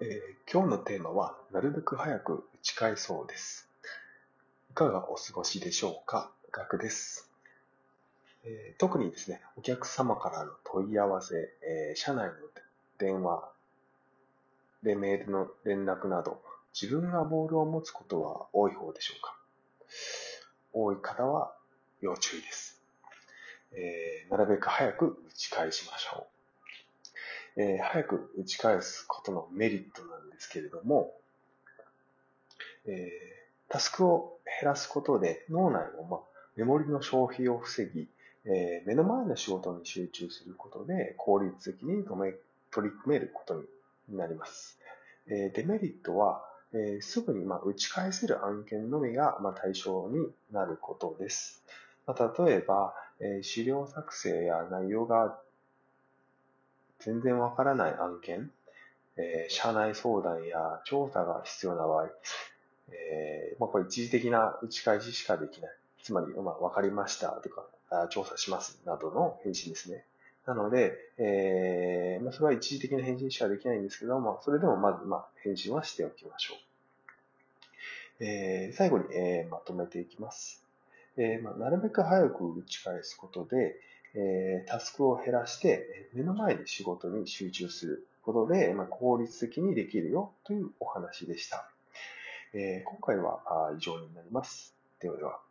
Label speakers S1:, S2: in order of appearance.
S1: えー今日のテーマは、なるべく早く打ち返そうです。いかがお過ごしでしょうか？ガクです、えー特にですね、お客様からの問い合わせ、えー社内の電話、で、メールの連絡など、自分がボールを持つことは多い方でしょうか？多い方は要注意です。えーなるべく早く打ち返しましょう。えー早く打ち返すことのメリットなんですけれども、えータスクを減らすことで脳内の、まあ、メモリの消費を防ぎ、えー目の前の仕事に集中することで効率的に止め取り組めることになります。えーデメリットは、えーすぐに、まあ、打ち返せる案件のみが、まあ、対象になることです。まあ、例えば、えー資料作成や内容が全然わからない案件、えー社内相談や調査が必要な場合、えーまあ、これ一時的な打ち返ししかできない。つまり、まあ、わかりましたとか、あ調査しますなどの返信ですね。なので、えーまあ、それは一時的な返信しかできないんですけども、それでもまず、まあ、返信はしておきましょう。えー最後に、えーまとめていきます。えーまあ、なるべく早く打ち返すことで、えータスクを減らして、目の前に仕事に集中することで、まあ、効率的にできるよというお話でした。えー今回は以上になります。ではでは。